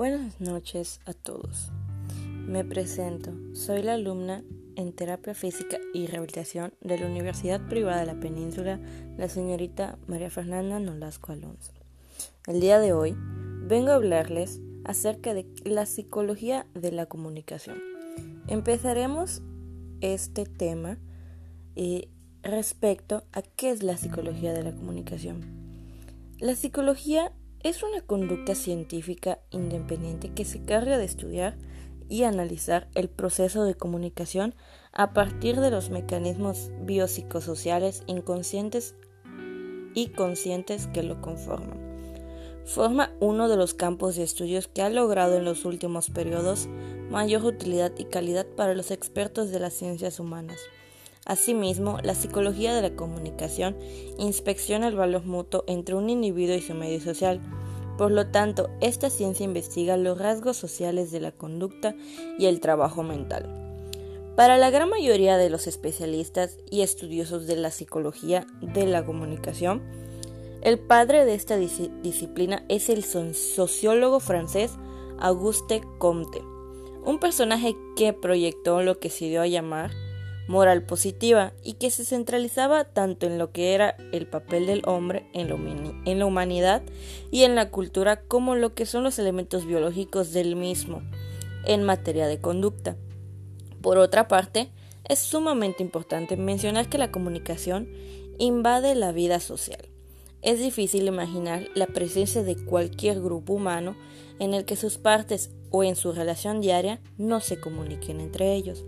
Buenas noches a todos. Me presento. Soy la alumna en terapia física y rehabilitación de la Universidad Privada de la Península, la señorita María Fernanda Nolasco Alonso. El día de hoy vengo a hablarles acerca de la psicología de la comunicación. Empezaremos este tema eh, respecto a qué es la psicología de la comunicación. La psicología es una conducta científica independiente que se carga de estudiar y analizar el proceso de comunicación a partir de los mecanismos biopsicosociales inconscientes y conscientes que lo conforman. Forma uno de los campos de estudios que ha logrado en los últimos periodos mayor utilidad y calidad para los expertos de las ciencias humanas. Asimismo, la psicología de la comunicación inspecciona el valor mutuo entre un individuo y su medio social. Por lo tanto, esta ciencia investiga los rasgos sociales de la conducta y el trabajo mental. Para la gran mayoría de los especialistas y estudiosos de la psicología de la comunicación, el padre de esta disciplina es el sociólogo francés Auguste Comte, un personaje que proyectó lo que se dio a llamar moral positiva y que se centralizaba tanto en lo que era el papel del hombre en la, humanidad y en la cultura como lo que son los elementos biológicos del mismo en materia de conducta. Por otra parte, es sumamente importante mencionar que la comunicación invade la vida social. Es difícil imaginar la presencia de cualquier grupo humano en el que sus partes o en su relación diaria no se comuniquen entre ellos.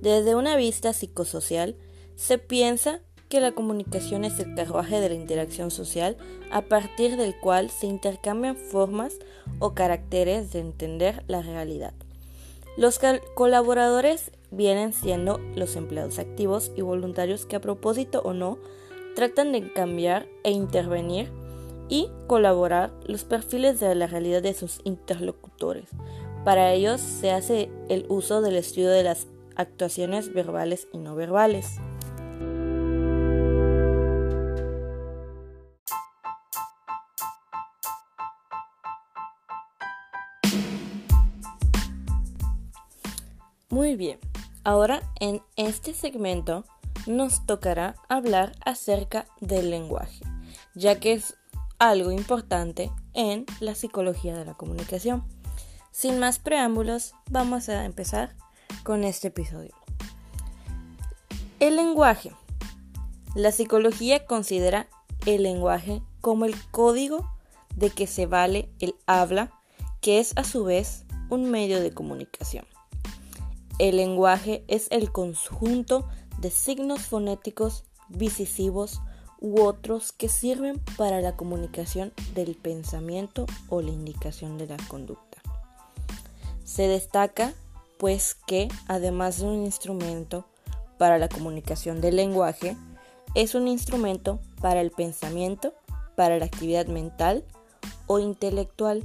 Desde una vista psicosocial, se piensa que la comunicación es el carruaje de la interacción social a partir del cual se intercambian formas o caracteres de entender la realidad. Los colaboradores vienen siendo los empleados activos y voluntarios que a propósito o no tratan de cambiar e intervenir y colaborar los perfiles de la realidad de sus interlocutores. Para ellos se hace el uso del estudio de las actuaciones verbales y no verbales. Muy bien, ahora en este segmento nos tocará hablar acerca del lenguaje, ya que es algo importante en la psicología de la comunicación. Sin más preámbulos, vamos a empezar con este episodio. El lenguaje. La psicología considera el lenguaje como el código de que se vale el habla, que es a su vez un medio de comunicación. El lenguaje es el conjunto de signos fonéticos, visivos u otros que sirven para la comunicación del pensamiento o la indicación de la conducta. Se destaca pues que, además de un instrumento para la comunicación del lenguaje, es un instrumento para el pensamiento, para la actividad mental o intelectual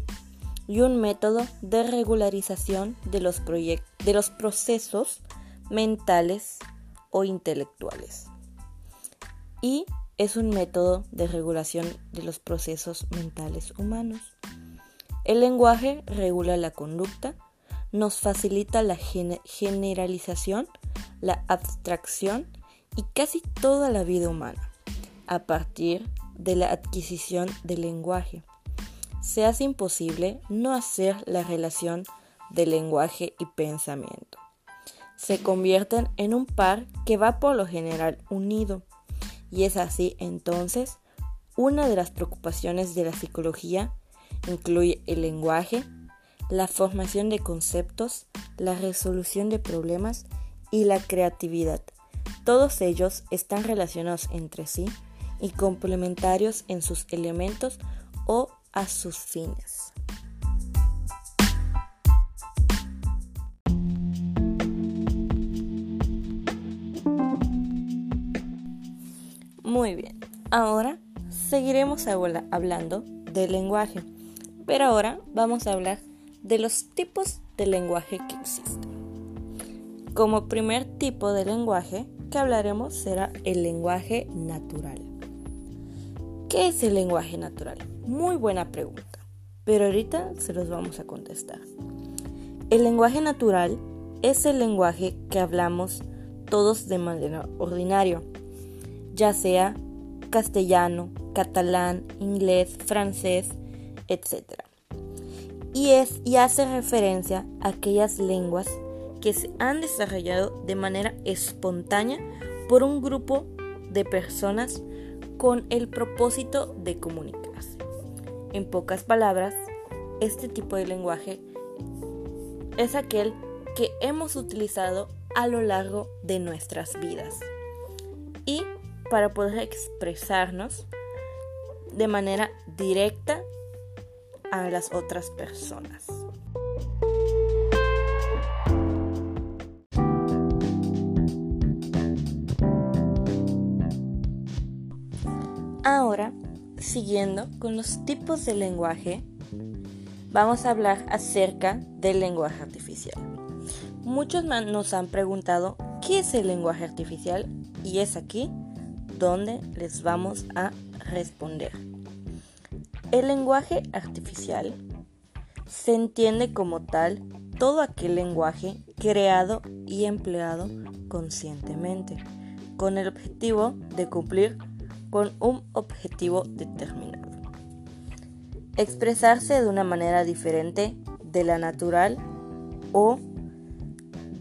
y un método de regularización de los, de los procesos mentales o intelectuales. Y es un método de regulación de los procesos mentales humanos. El lenguaje regula la conducta, nos facilita la generalización, la abstracción y casi toda la vida humana a partir de la adquisición del lenguaje. Se hace imposible no hacer la relación de lenguaje y pensamiento. Se convierten en un par que va por lo general unido. Y es así entonces una de las preocupaciones de la psicología incluye el lenguaje, la formación de conceptos, la resolución de problemas y la creatividad. Todos ellos están relacionados entre sí y complementarios en sus elementos o a sus fines. Muy bien, ahora seguiremos hablando del lenguaje, pero ahora vamos a hablar de los tipos de lenguaje que existen. Como primer tipo de lenguaje que hablaremos será el lenguaje natural. ¿Qué es el lenguaje natural? Muy buena pregunta. pero ahorita se los vamos a contestar. El lenguaje natural es el lenguaje que hablamos todos de manera ordinaria, ya sea castellano, catalán, inglés, francés, etc. Y, es, y hace referencia a aquellas lenguas que se han desarrollado de manera espontánea por un grupo de personas con el propósito de comunicarse. En pocas palabras, este tipo de lenguaje es aquel que hemos utilizado a lo largo de nuestras vidas y para poder expresarnos de manera directa a las otras personas. Ahora, siguiendo con los tipos de lenguaje, vamos a hablar acerca del lenguaje artificial. Muchos nos han preguntado qué es el lenguaje artificial y es aquí donde les vamos a responder. El lenguaje artificial se entiende como tal todo aquel lenguaje creado y empleado conscientemente, con el objetivo de cumplir con un objetivo determinado. Expresarse de una manera diferente de la natural o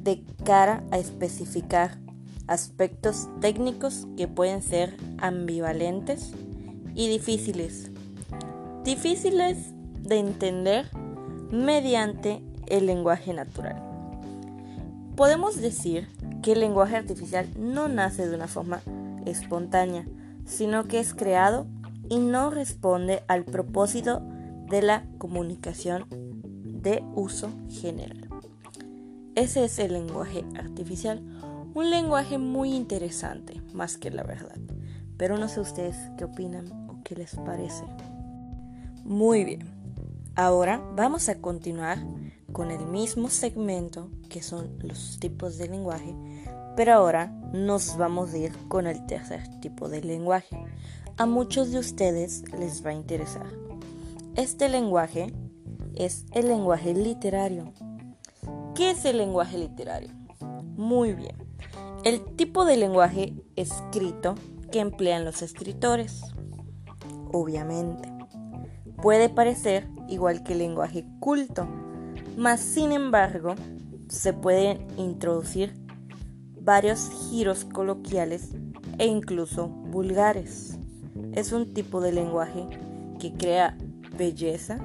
de cara a especificar aspectos técnicos que pueden ser ambivalentes y difíciles. Difíciles de entender mediante el lenguaje natural. Podemos decir que el lenguaje artificial no nace de una forma espontánea, sino que es creado y no responde al propósito de la comunicación de uso general. Ese es el lenguaje artificial, un lenguaje muy interesante, más que la verdad. Pero no sé ustedes qué opinan o qué les parece. Muy bien, ahora vamos a continuar con el mismo segmento que son los tipos de lenguaje pero ahora nos vamos a ir con el tercer tipo de lenguaje. A muchos de ustedes les va a interesar. Este lenguaje es el lenguaje literario. ¿Qué es el lenguaje literario? Muy bien. El tipo de lenguaje escrito que emplean los escritores. Obviamente. Puede parecer igual que el lenguaje culto, mas sin embargo se pueden introducir varios giros coloquiales e incluso vulgares. Es un tipo de lenguaje que crea belleza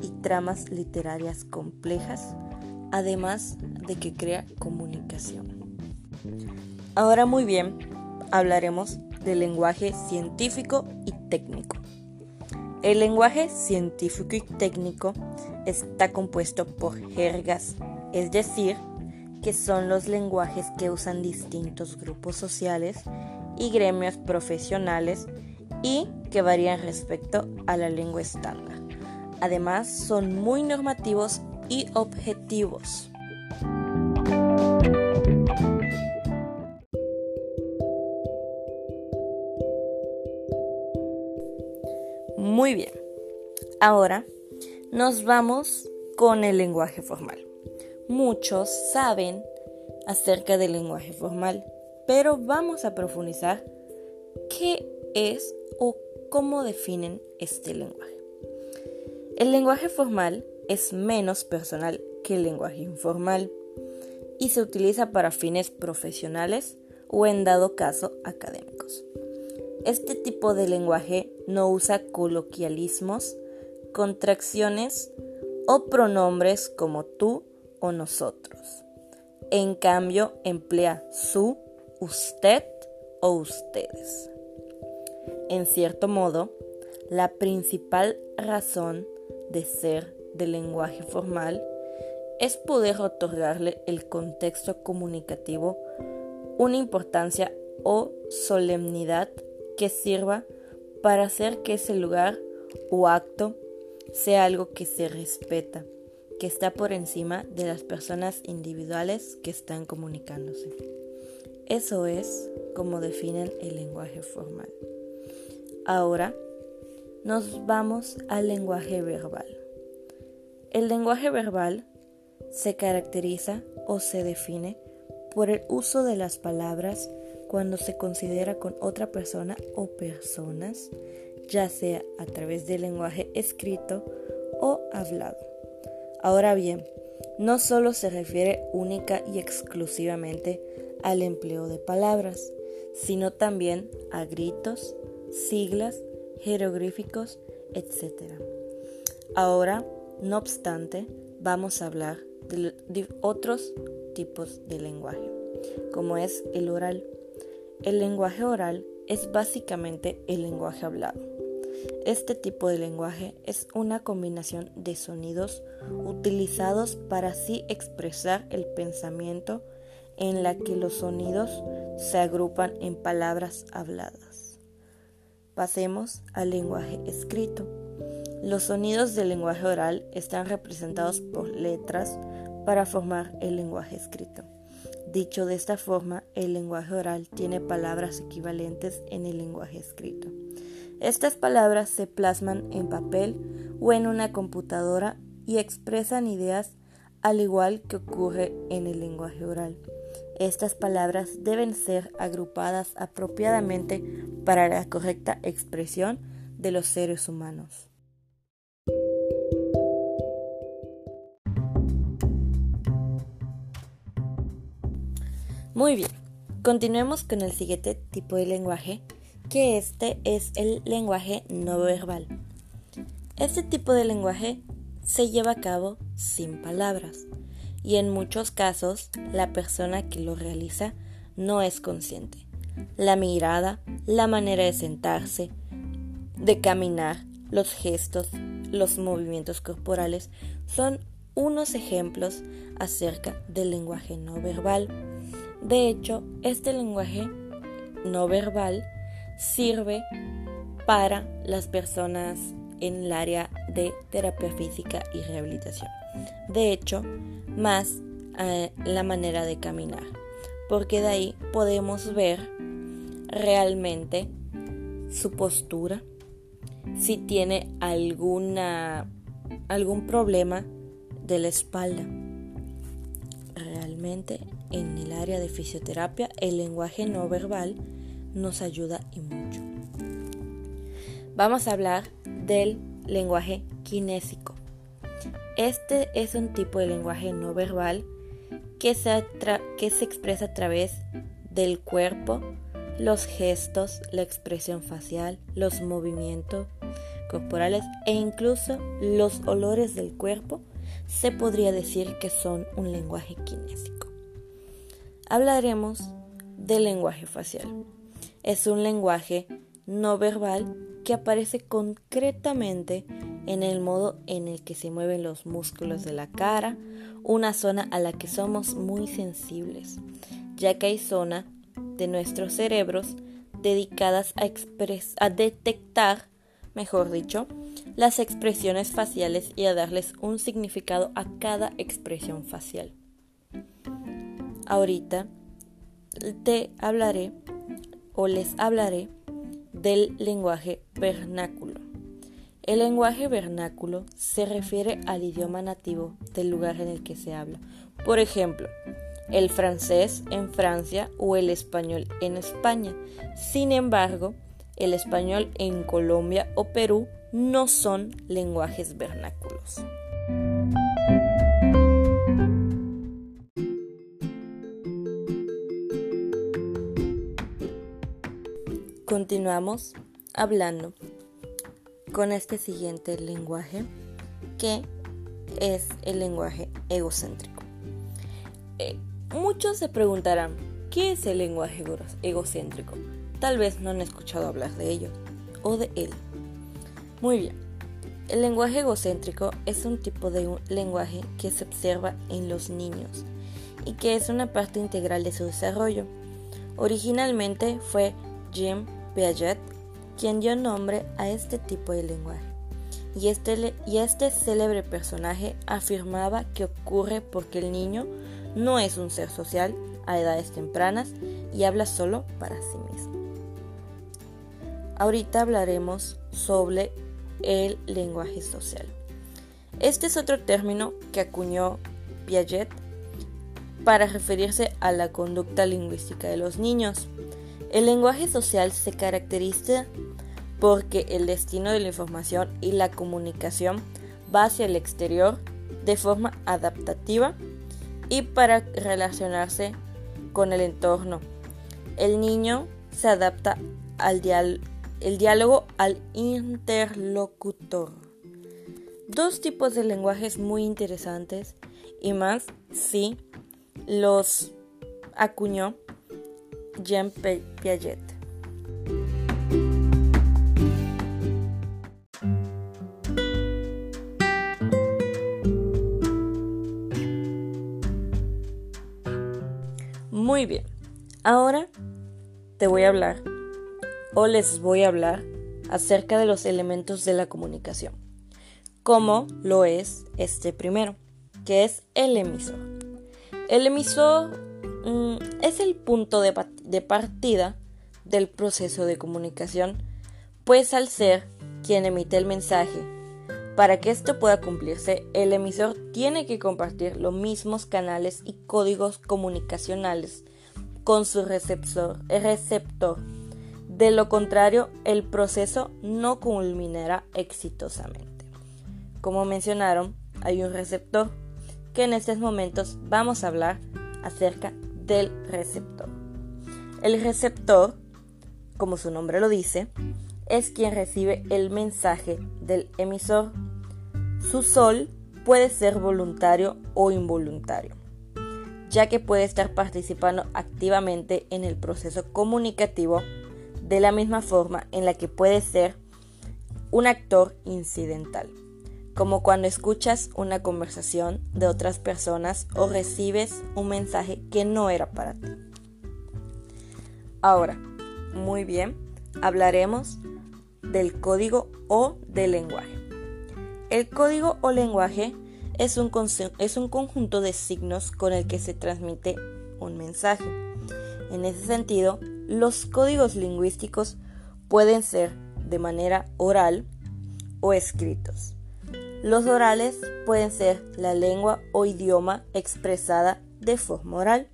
y tramas literarias complejas, además de que crea comunicación. Ahora muy bien, hablaremos del lenguaje científico y técnico. El lenguaje científico y técnico está compuesto por jergas, es decir, que son los lenguajes que usan distintos grupos sociales y gremios profesionales y que varían respecto a la lengua estándar. Además, son muy normativos y objetivos. Muy bien. Ahora nos vamos con el lenguaje formal. Muchos saben acerca del lenguaje formal, pero vamos a profundizar qué es o cómo definen este lenguaje. El lenguaje formal es menos personal que el lenguaje informal y se utiliza para fines profesionales o en dado caso académicos. Este tipo de lenguaje no usa coloquialismos, contracciones o pronombres como tú o nosotros. En cambio, emplea su, usted o ustedes. En cierto modo, la principal razón de ser del lenguaje formal es poder otorgarle el contexto comunicativo una importancia o solemnidad que sirva para hacer que ese lugar o acto sea algo que se respeta que está por encima de las personas individuales que están comunicándose. Eso es como definen el lenguaje formal. Ahora nos vamos al lenguaje verbal. El lenguaje verbal se caracteriza o se define por el uso de las palabras cuando se considera con otra persona o personas, ya sea a través del lenguaje escrito o hablado. Ahora bien, no solo se refiere única y exclusivamente al empleo de palabras, sino también a gritos, siglas, jeroglíficos, etc. Ahora, no obstante, vamos a hablar de otros tipos de lenguaje, como es el oral. El lenguaje oral es básicamente el lenguaje hablado. Este tipo de lenguaje es una combinación de sonidos utilizados para así expresar el pensamiento en la que los sonidos se agrupan en palabras habladas. Pasemos al lenguaje escrito. Los sonidos del lenguaje oral están representados por letras para formar el lenguaje escrito. Dicho de esta forma, el lenguaje oral tiene palabras equivalentes en el lenguaje escrito. Estas palabras se plasman en papel o en una computadora y expresan ideas al igual que ocurre en el lenguaje oral. Estas palabras deben ser agrupadas apropiadamente para la correcta expresión de los seres humanos. Muy bien, continuemos con el siguiente tipo de lenguaje, que este es el lenguaje no verbal. Este tipo de lenguaje se lleva a cabo sin palabras y en muchos casos la persona que lo realiza no es consciente. La mirada, la manera de sentarse, de caminar, los gestos, los movimientos corporales son unos ejemplos acerca del lenguaje no verbal de hecho, este lenguaje no verbal sirve para las personas en el área de terapia física y rehabilitación. De hecho, más eh, la manera de caminar, porque de ahí podemos ver realmente su postura, si tiene alguna algún problema de la espalda. Realmente en el área de fisioterapia, el lenguaje no verbal nos ayuda y mucho. Vamos a hablar del lenguaje kinésico. Este es un tipo de lenguaje no verbal que se, que se expresa a través del cuerpo, los gestos, la expresión facial, los movimientos corporales e incluso los olores del cuerpo, se podría decir que son un lenguaje kinésico hablaremos del lenguaje facial. Es un lenguaje no verbal que aparece concretamente en el modo en el que se mueven los músculos de la cara, una zona a la que somos muy sensibles, ya que hay zona de nuestros cerebros dedicadas a, a detectar, mejor dicho, las expresiones faciales y a darles un significado a cada expresión facial. Ahorita te hablaré o les hablaré del lenguaje vernáculo. El lenguaje vernáculo se refiere al idioma nativo del lugar en el que se habla. Por ejemplo, el francés en Francia o el español en España. Sin embargo, el español en Colombia o Perú no son lenguajes vernáculos. Continuamos hablando con este siguiente lenguaje que es el lenguaje egocéntrico. Eh, muchos se preguntarán, ¿qué es el lenguaje egocéntrico? Tal vez no han escuchado hablar de ello o de él. Muy bien, el lenguaje egocéntrico es un tipo de lenguaje que se observa en los niños y que es una parte integral de su desarrollo. Originalmente fue Jim Piaget, quien dio nombre a este tipo de lenguaje. Y este, y este célebre personaje afirmaba que ocurre porque el niño no es un ser social a edades tempranas y habla solo para sí mismo. Ahorita hablaremos sobre el lenguaje social. Este es otro término que acuñó Piaget para referirse a la conducta lingüística de los niños. El lenguaje social se caracteriza porque el destino de la información y la comunicación va hacia el exterior de forma adaptativa y para relacionarse con el entorno. El niño se adapta al diálogo al interlocutor. Dos tipos de lenguajes muy interesantes y más si los acuñó Jean Piaget. Muy bien, ahora te voy a hablar o les voy a hablar acerca de los elementos de la comunicación, como lo es este primero, que es el emisor. El emisor es el punto de, de partida del proceso de comunicación, pues al ser quien emite el mensaje, para que esto pueda cumplirse, el emisor tiene que compartir los mismos canales y códigos comunicacionales con su receptor. receptor. De lo contrario, el proceso no culminará exitosamente. Como mencionaron, hay un receptor que en estos momentos vamos a hablar acerca del receptor. El receptor, como su nombre lo dice, es quien recibe el mensaje del emisor. Su sol puede ser voluntario o involuntario ya que puede estar participando activamente en el proceso comunicativo de la misma forma en la que puede ser un actor incidental, como cuando escuchas una conversación de otras personas o recibes un mensaje que no era para ti. Ahora, muy bien, hablaremos del código o del lenguaje. El código o lenguaje es un, es un conjunto de signos con el que se transmite un mensaje. En ese sentido, los códigos lingüísticos pueden ser de manera oral o escritos. Los orales pueden ser la lengua o idioma expresada de forma oral.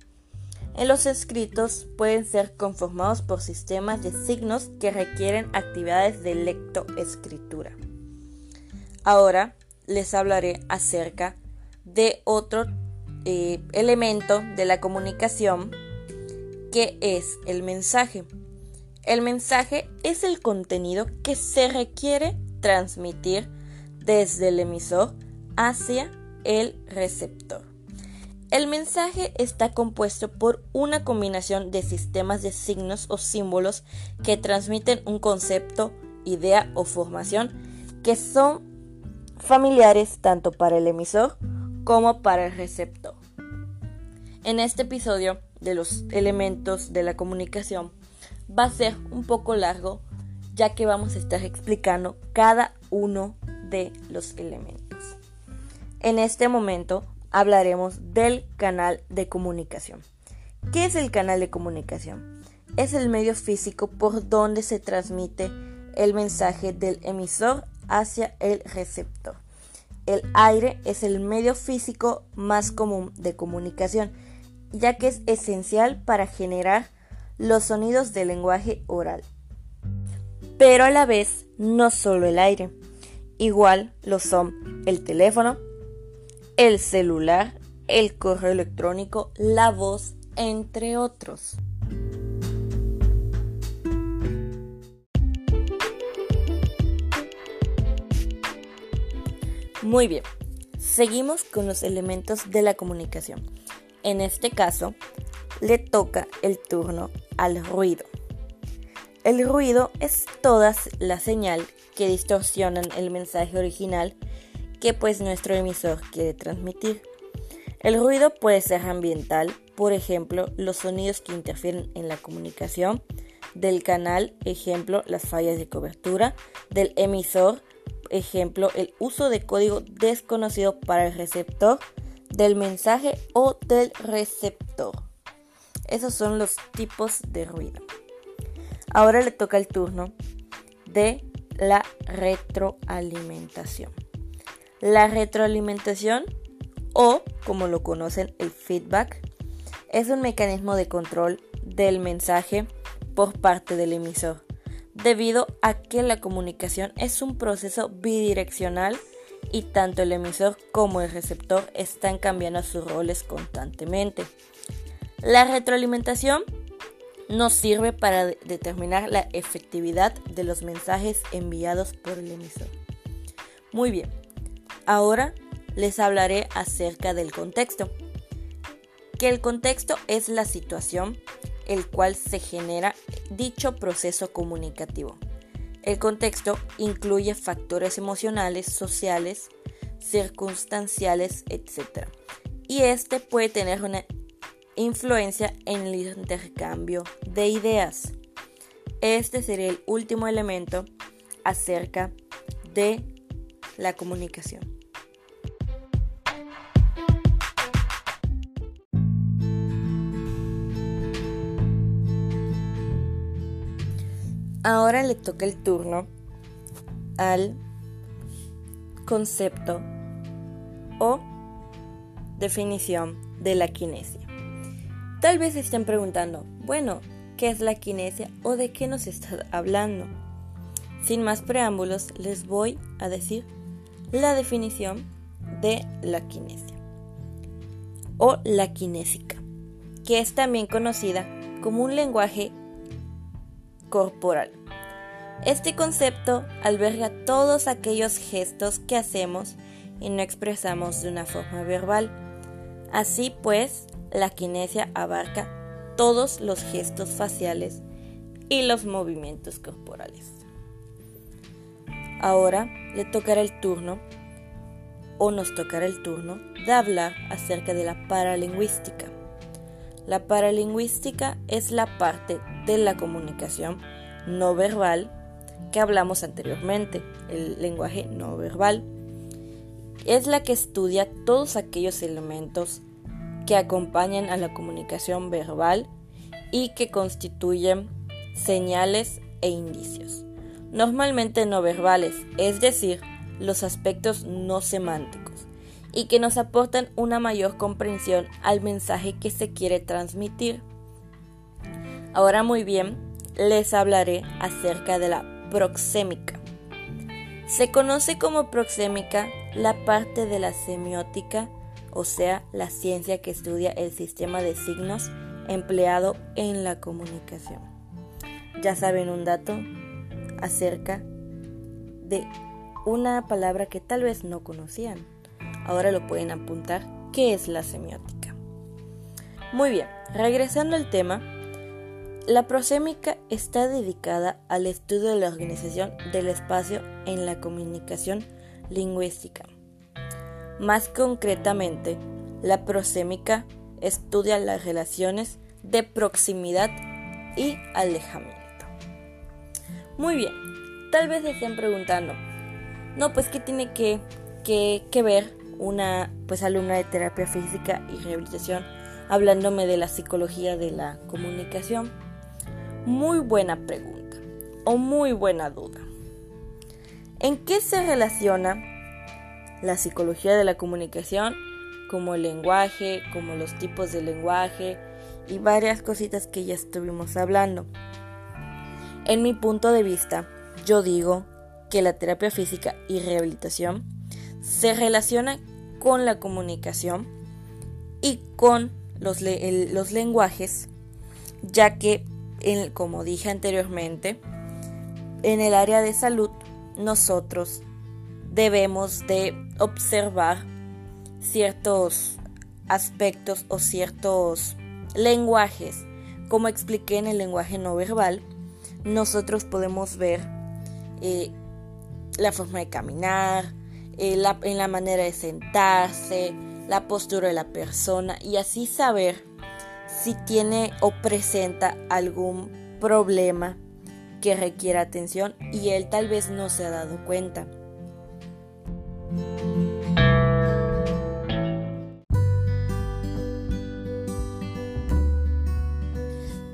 En los escritos pueden ser conformados por sistemas de signos que requieren actividades de lectoescritura. Ahora les hablaré acerca de otro eh, elemento de la comunicación que es el mensaje. El mensaje es el contenido que se requiere transmitir desde el emisor hacia el receptor. El mensaje está compuesto por una combinación de sistemas de signos o símbolos que transmiten un concepto, idea o formación que son familiares tanto para el emisor como para el receptor. En este episodio de los elementos de la comunicación va a ser un poco largo ya que vamos a estar explicando cada uno de los elementos. En este momento hablaremos del canal de comunicación. ¿Qué es el canal de comunicación? Es el medio físico por donde se transmite el mensaje del emisor hacia el receptor. El aire es el medio físico más común de comunicación, ya que es esencial para generar los sonidos del lenguaje oral. Pero a la vez, no solo el aire, igual lo son el teléfono, el celular, el correo electrónico, la voz, entre otros. Muy bien, seguimos con los elementos de la comunicación. En este caso, le toca el turno al ruido. El ruido es toda la señal que distorsionan el mensaje original que pues nuestro emisor quiere transmitir. El ruido puede ser ambiental, por ejemplo, los sonidos que interfieren en la comunicación del canal, ejemplo, las fallas de cobertura, del emisor, ejemplo, el uso de código desconocido para el receptor del mensaje o del receptor. Esos son los tipos de ruido. Ahora le toca el turno de la retroalimentación. La retroalimentación o, como lo conocen, el feedback, es un mecanismo de control del mensaje por parte del emisor, debido a que la comunicación es un proceso bidireccional y tanto el emisor como el receptor están cambiando sus roles constantemente. La retroalimentación nos sirve para determinar la efectividad de los mensajes enviados por el emisor. Muy bien, ahora les hablaré acerca del contexto. Que el contexto es la situación el cual se genera dicho proceso comunicativo. El contexto incluye factores emocionales, sociales, circunstanciales, etc. Y este puede tener una influencia en el intercambio de ideas. Este sería el último elemento acerca de la comunicación. Ahora le toca el turno al concepto o definición de la kinesia. Tal vez estén preguntando, bueno, ¿qué es la kinesia o de qué nos está hablando? Sin más preámbulos, les voy a decir la definición de la kinesia o la kinésica, que es también conocida como un lenguaje corporal. Este concepto alberga todos aquellos gestos que hacemos y no expresamos de una forma verbal. Así pues, la kinesia abarca todos los gestos faciales y los movimientos corporales. Ahora le tocará el turno, o nos tocará el turno, de hablar acerca de la paralingüística. La paralingüística es la parte de la comunicación no verbal que hablamos anteriormente, el lenguaje no verbal. Es la que estudia todos aquellos elementos que acompañan a la comunicación verbal y que constituyen señales e indicios. Normalmente no verbales, es decir, los aspectos no semánticos, y que nos aportan una mayor comprensión al mensaje que se quiere transmitir. Ahora muy bien, les hablaré acerca de la proxémica. Se conoce como proxémica la parte de la semiótica, o sea, la ciencia que estudia el sistema de signos empleado en la comunicación. Ya saben un dato acerca de una palabra que tal vez no conocían. Ahora lo pueden apuntar. ¿Qué es la semiótica? Muy bien, regresando al tema, la prosémica está dedicada al estudio de la organización del espacio en la comunicación lingüística. Más concretamente, la prosémica estudia las relaciones de proximidad y alejamiento. Muy bien, tal vez se estén preguntando, no, pues qué tiene que, que ver una pues alumna de terapia física y rehabilitación hablándome de la psicología de la comunicación. Muy buena pregunta o muy buena duda. ¿En qué se relaciona la psicología de la comunicación como el lenguaje, como los tipos de lenguaje y varias cositas que ya estuvimos hablando? En mi punto de vista, yo digo que la terapia física y rehabilitación se relaciona con la comunicación y con los, los lenguajes, ya que como dije anteriormente, en el área de salud nosotros debemos de observar ciertos aspectos o ciertos lenguajes. Como expliqué en el lenguaje no verbal, nosotros podemos ver eh, la forma de caminar, eh, en la manera de sentarse, la postura de la persona y así saber si tiene o presenta algún problema que requiera atención y él tal vez no se ha dado cuenta.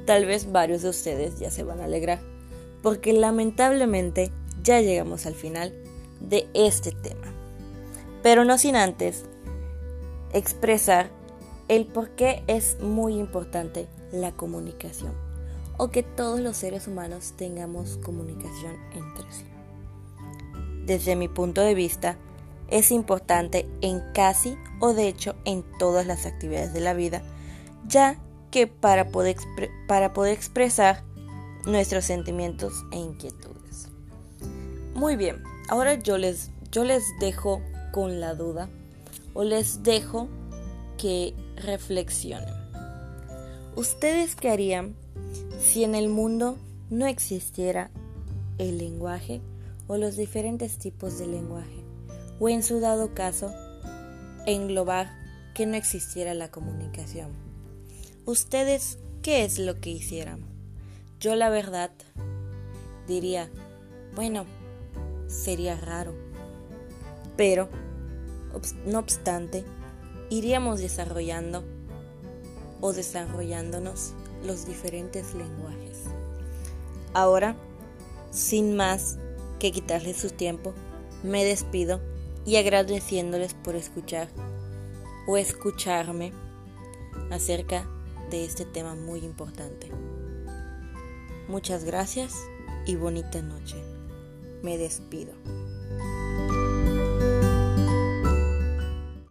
Tal vez varios de ustedes ya se van a alegrar, porque lamentablemente ya llegamos al final de este tema. pero no sin antes expresar el por qué es muy importante la comunicación o que todos los seres humanos tengamos comunicación entre sí. Desde mi punto de vista, es importante en casi o de hecho en todas las actividades de la vida, ya que para poder, para poder expresar nuestros sentimientos e inquietudes. Muy bien, ahora yo les, yo les dejo con la duda o les dejo que reflexionen. ¿Ustedes qué harían si en el mundo no existiera el lenguaje o los diferentes tipos de lenguaje? O en su dado caso, englobar que no existiera la comunicación. ¿Ustedes qué es lo que hicieran? Yo la verdad diría, bueno, sería raro. Pero, no obstante, iríamos desarrollando o desarrollándonos los diferentes lenguajes. Ahora, sin más que quitarles su tiempo, me despido y agradeciéndoles por escuchar o escucharme acerca de este tema muy importante. Muchas gracias y bonita noche. Me despido.